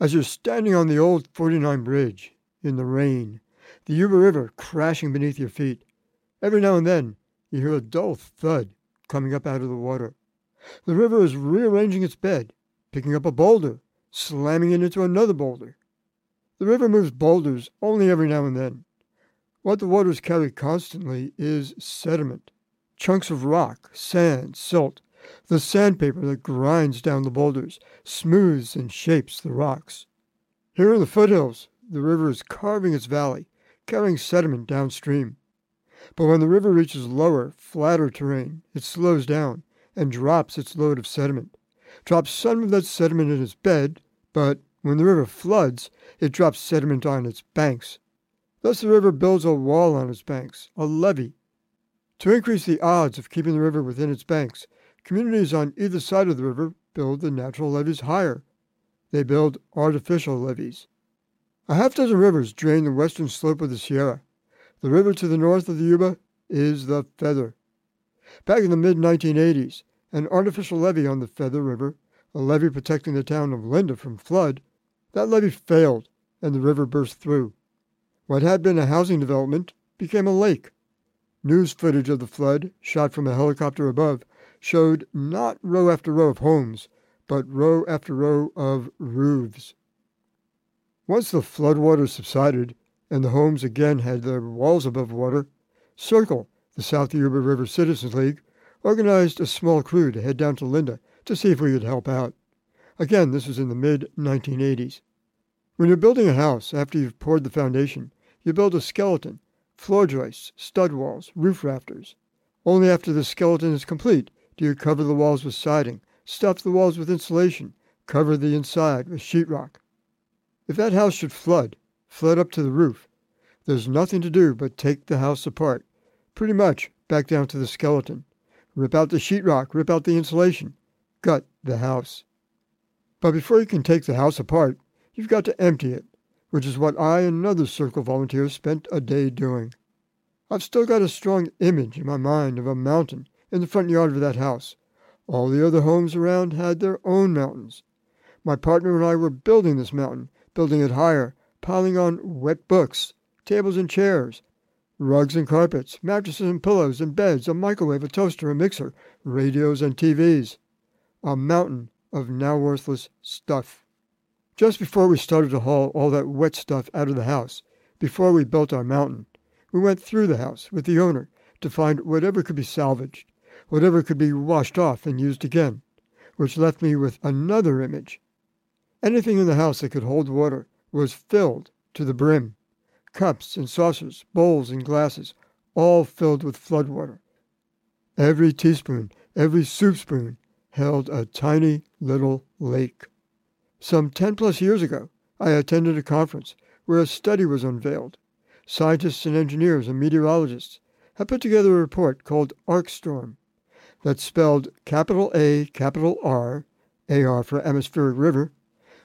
As you're standing on the old 49 bridge in the rain, the Yuba River crashing beneath your feet, every now and then you hear a dull thud coming up out of the water. The river is rearranging its bed, picking up a boulder, slamming it into another boulder. The river moves boulders only every now and then. What the waters carry constantly is sediment, chunks of rock, sand, silt, the sandpaper that grinds down the boulders, smooths and shapes the rocks. Here in the foothills, the river is carving its valley, carrying sediment downstream. But when the river reaches lower, flatter terrain, it slows down and drops its load of sediment, drops some of that sediment in its bed, but when the river floods, it drops sediment on its banks. Thus the river builds a wall on its banks, a levee. To increase the odds of keeping the river within its banks, communities on either side of the river build the natural levees higher. They build artificial levees. A half dozen rivers drain the western slope of the Sierra. The river to the north of the Yuba is the Feather. Back in the mid 1980s, an artificial levee on the Feather River, a levee protecting the town of Linda from flood, that levee failed and the river burst through. What had been a housing development became a lake. News footage of the flood, shot from a helicopter above, showed not row after row of homes, but row after row of roofs. Once the floodwaters subsided and the homes again had their walls above water, SYRCL, the South Yuba River Citizens League, organized a small crew to head down to Linda to see if we could help out. Again, this was in the mid 1980s. When you're building a house after you've poured the foundation, you build a skeleton, floor joists, stud walls, roof rafters. Only after the skeleton is complete do you cover the walls with siding, stuff the walls with insulation, cover the inside with sheetrock. If that house should flood, flood up to the roof, there's nothing to do but take the house apart, pretty much back down to the skeleton. Rip out the sheetrock, rip out the insulation, gut the house. But before you can take the house apart, you've got to empty it, which is what I and another SYRCL volunteer spent a day doing. I've still got a strong image in my mind of a mountain in the front yard of that house. All the other homes around had their own mountains. My partner and I were building this mountain, building it higher, piling on wet books, tables and chairs, rugs and carpets, mattresses and pillows and beds, a microwave, a toaster, a mixer, radios and TVs. A mountain of now worthless stuff. Just before we started to haul all that wet stuff out of the house, before we built our mountain, we went through the house with the owner to find whatever could be salvaged, whatever could be washed off and used again, which left me with another image. Anything in the house that could hold water was filled to the brim cups and saucers, bowls and glasses, all filled with flood water. Every teaspoon, every soup spoon held a tiny little lake. Some 10 plus years ago, I attended a conference where a study was unveiled. Scientists and engineers and meteorologists had put together a report called ARkStorm that spelled capital A, capital R, AR for atmospheric river,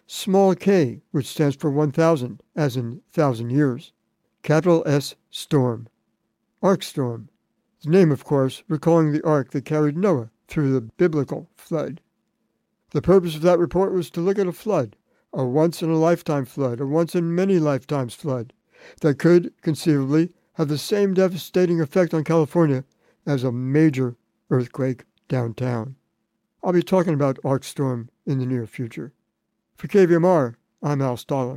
small k, which stands for 1000, as in thousand years, capital S storm. ARkStorm. The name, of course, recalling the ark that carried Noah through the biblical flood. The purpose of that report was to look at a flood, a once in a lifetime flood, a once in many lifetimes flood, that could conceivably have the same devastating effect on California as a major earthquake downtown. I'll be talking about ARkStorm in the near future. For KVMR, I'm Al Stahler.